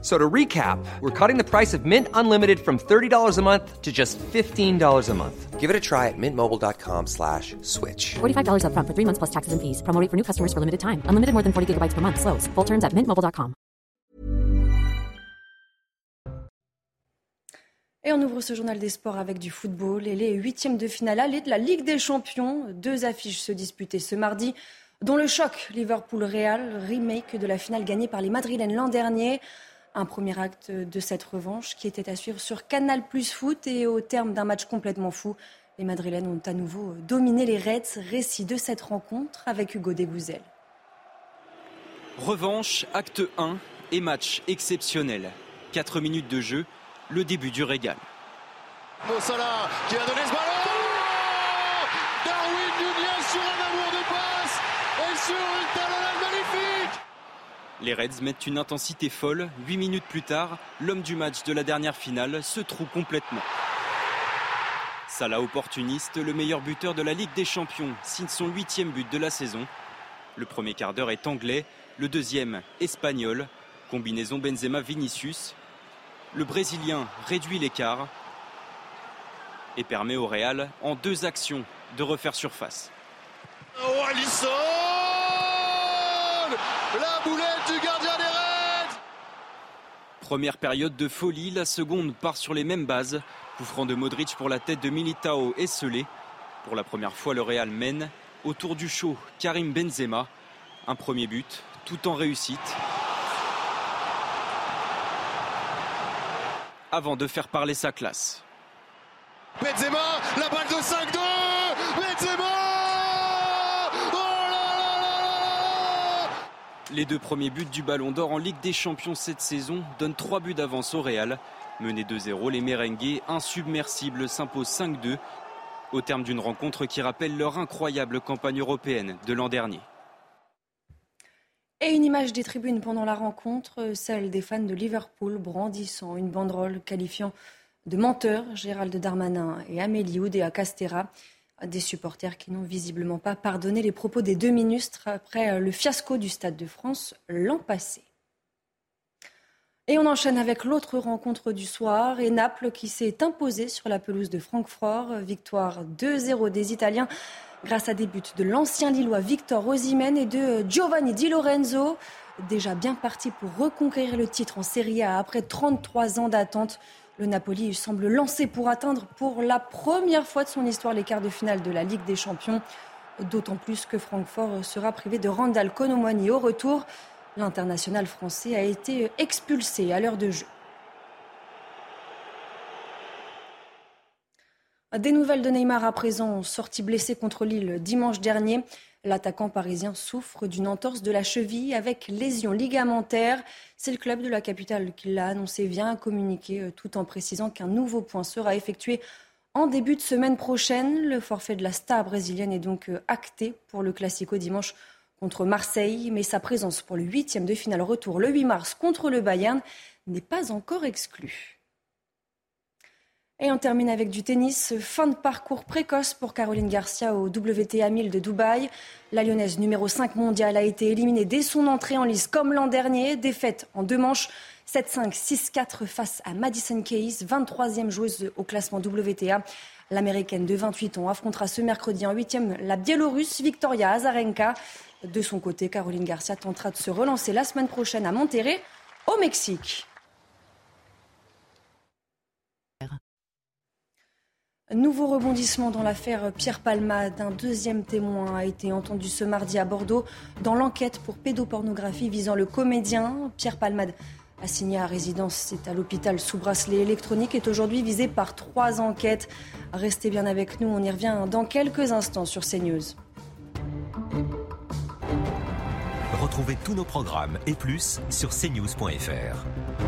So to recap, we're cutting the price of Mint Unlimited from $30 a month to just $15 a month. Give it a try at mintmobile.com slash switch. $45 upfront for three months plus taxes and fees. Promo rate for new customers for limited time. Unlimited more than 40 gigabytes per month. Slows. Full terms at mintmobile.com. Et on ouvre ce journal des sports avec du football et les huitièmes de finale allée de la Ligue des Champions. Deux affiches se disputaient ce mardi, dont le choc Liverpool-Real, remake de la finale gagnée par les Madrilènes l'an dernier. Un premier acte de cette revanche qui était à suivre sur Canal Plus Foot et au terme d'un match complètement fou, les Madrilènes ont à nouveau dominé les Reds. Récit de cette rencontre avec Hugo Debouzel. Revanche, acte 1 et match exceptionnel. 4 minutes de jeu, le début du régal. Mossala qui a donné ce ballon Darwin Nunez sur un amour de passe et sur une magnifique Les Reds mettent une intensité folle. 8 minutes plus tard, l'homme du match de la dernière finale se trouve complètement. Salah opportuniste, le meilleur buteur de la Ligue des Champions, signe son huitième but de la saison. Le premier quart d'heure est anglais, le deuxième espagnol. Combinaison Benzema-Vinicius. Le Brésilien réduit l'écart et permet au Real, en deux actions, de refaire surface. Oh La boulette du gardien des Reds Première période de folie, la seconde part sur les mêmes bases. Coup franc de Modric pour la tête de Militao et Selé. Pour la première fois, le Real mène. Autour du show, Karim Benzema. Un premier but, tout en réussite. Avant de faire parler sa classe. Benzema, la balle de 5-2 Les deux premiers buts du Ballon d'Or en Ligue des Champions cette saison donnent trois buts d'avance au Real. Menés 2-0, les Merengues, insubmersibles, s'imposent 5-2 au terme d'une rencontre qui rappelle leur incroyable campagne européenne de l'an dernier. Et une image des tribunes pendant la rencontre, celle des fans de Liverpool brandissant une banderole qualifiant de menteurs Gérald Darmanin et Amélie Oudéa Castera, des supporters qui n'ont visiblement pas pardonné les propos des deux ministres après le fiasco du Stade de France l'an passé. Et on enchaîne avec l'autre rencontre du soir et Naples qui s'est imposé sur la pelouse de Francfort. Victoire 2-0 des Italiens grâce à des buts de l'ancien Lillois Victor Osimhen et de Giovanni Di Lorenzo. Déjà bien parti pour reconquérir le titre en Serie A après 33 ans d'attente. Le Napoli semble lancé pour atteindre pour la première fois de son histoire les quarts de finale de la Ligue des Champions. D'autant plus que Francfort sera privé de Randall Colomwani au retour. L'international français a été expulsé à l'heure de jeu. Des nouvelles de Neymar à présent, sorti blessé contre Lille dimanche dernier. L'attaquant parisien souffre d'une entorse de la cheville avec lésion ligamentaire. C'est le club de la capitale qui l'a annoncé via un communiqué tout en précisant qu'un nouveau point sera effectué en début de semaine prochaine. Le forfait de la star brésilienne est donc acté pour le Classico dimanche contre Marseille, mais sa présence pour le huitième de finale retour le 8 mars contre le Bayern n'est pas encore exclue. Et on termine avec du tennis. Fin de parcours précoce pour Caroline Garcia au WTA 1000 de Dubaï. La lyonnaise numéro 5 mondiale a été éliminée dès son entrée en lice comme l'an dernier. Défaite en deux manches 7-5, 6-4 face à Madison Keys, 23e joueuse au classement WTA. L'américaine de 28 ans affrontera ce mercredi en 8e la biélorusse Victoria Azarenka. De son côté, Caroline Garcia tentera de se relancer la semaine prochaine à Monterrey, au Mexique. Nouveau rebondissement dans l'affaire Pierre Palmade. Un deuxième témoin a été entendu ce mardi à Bordeaux dans l'enquête pour pédopornographie visant le comédien. Pierre Palmade, assigné à résidence, c'est à l'hôpital sous bracelet électronique, est aujourd'hui visé par trois enquêtes. Restez bien avec nous, on y revient dans quelques instants sur CNews. Retrouvez tous nos programmes et plus sur cnews.fr.